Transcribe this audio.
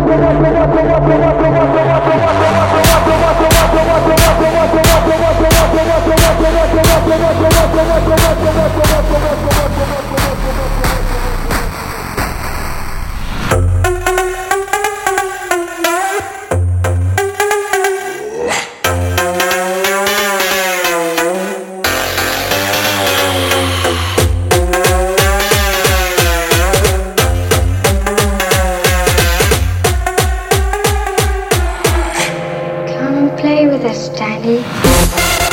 pega, pega, pega, pega, pega, pega. Play with us, Danny.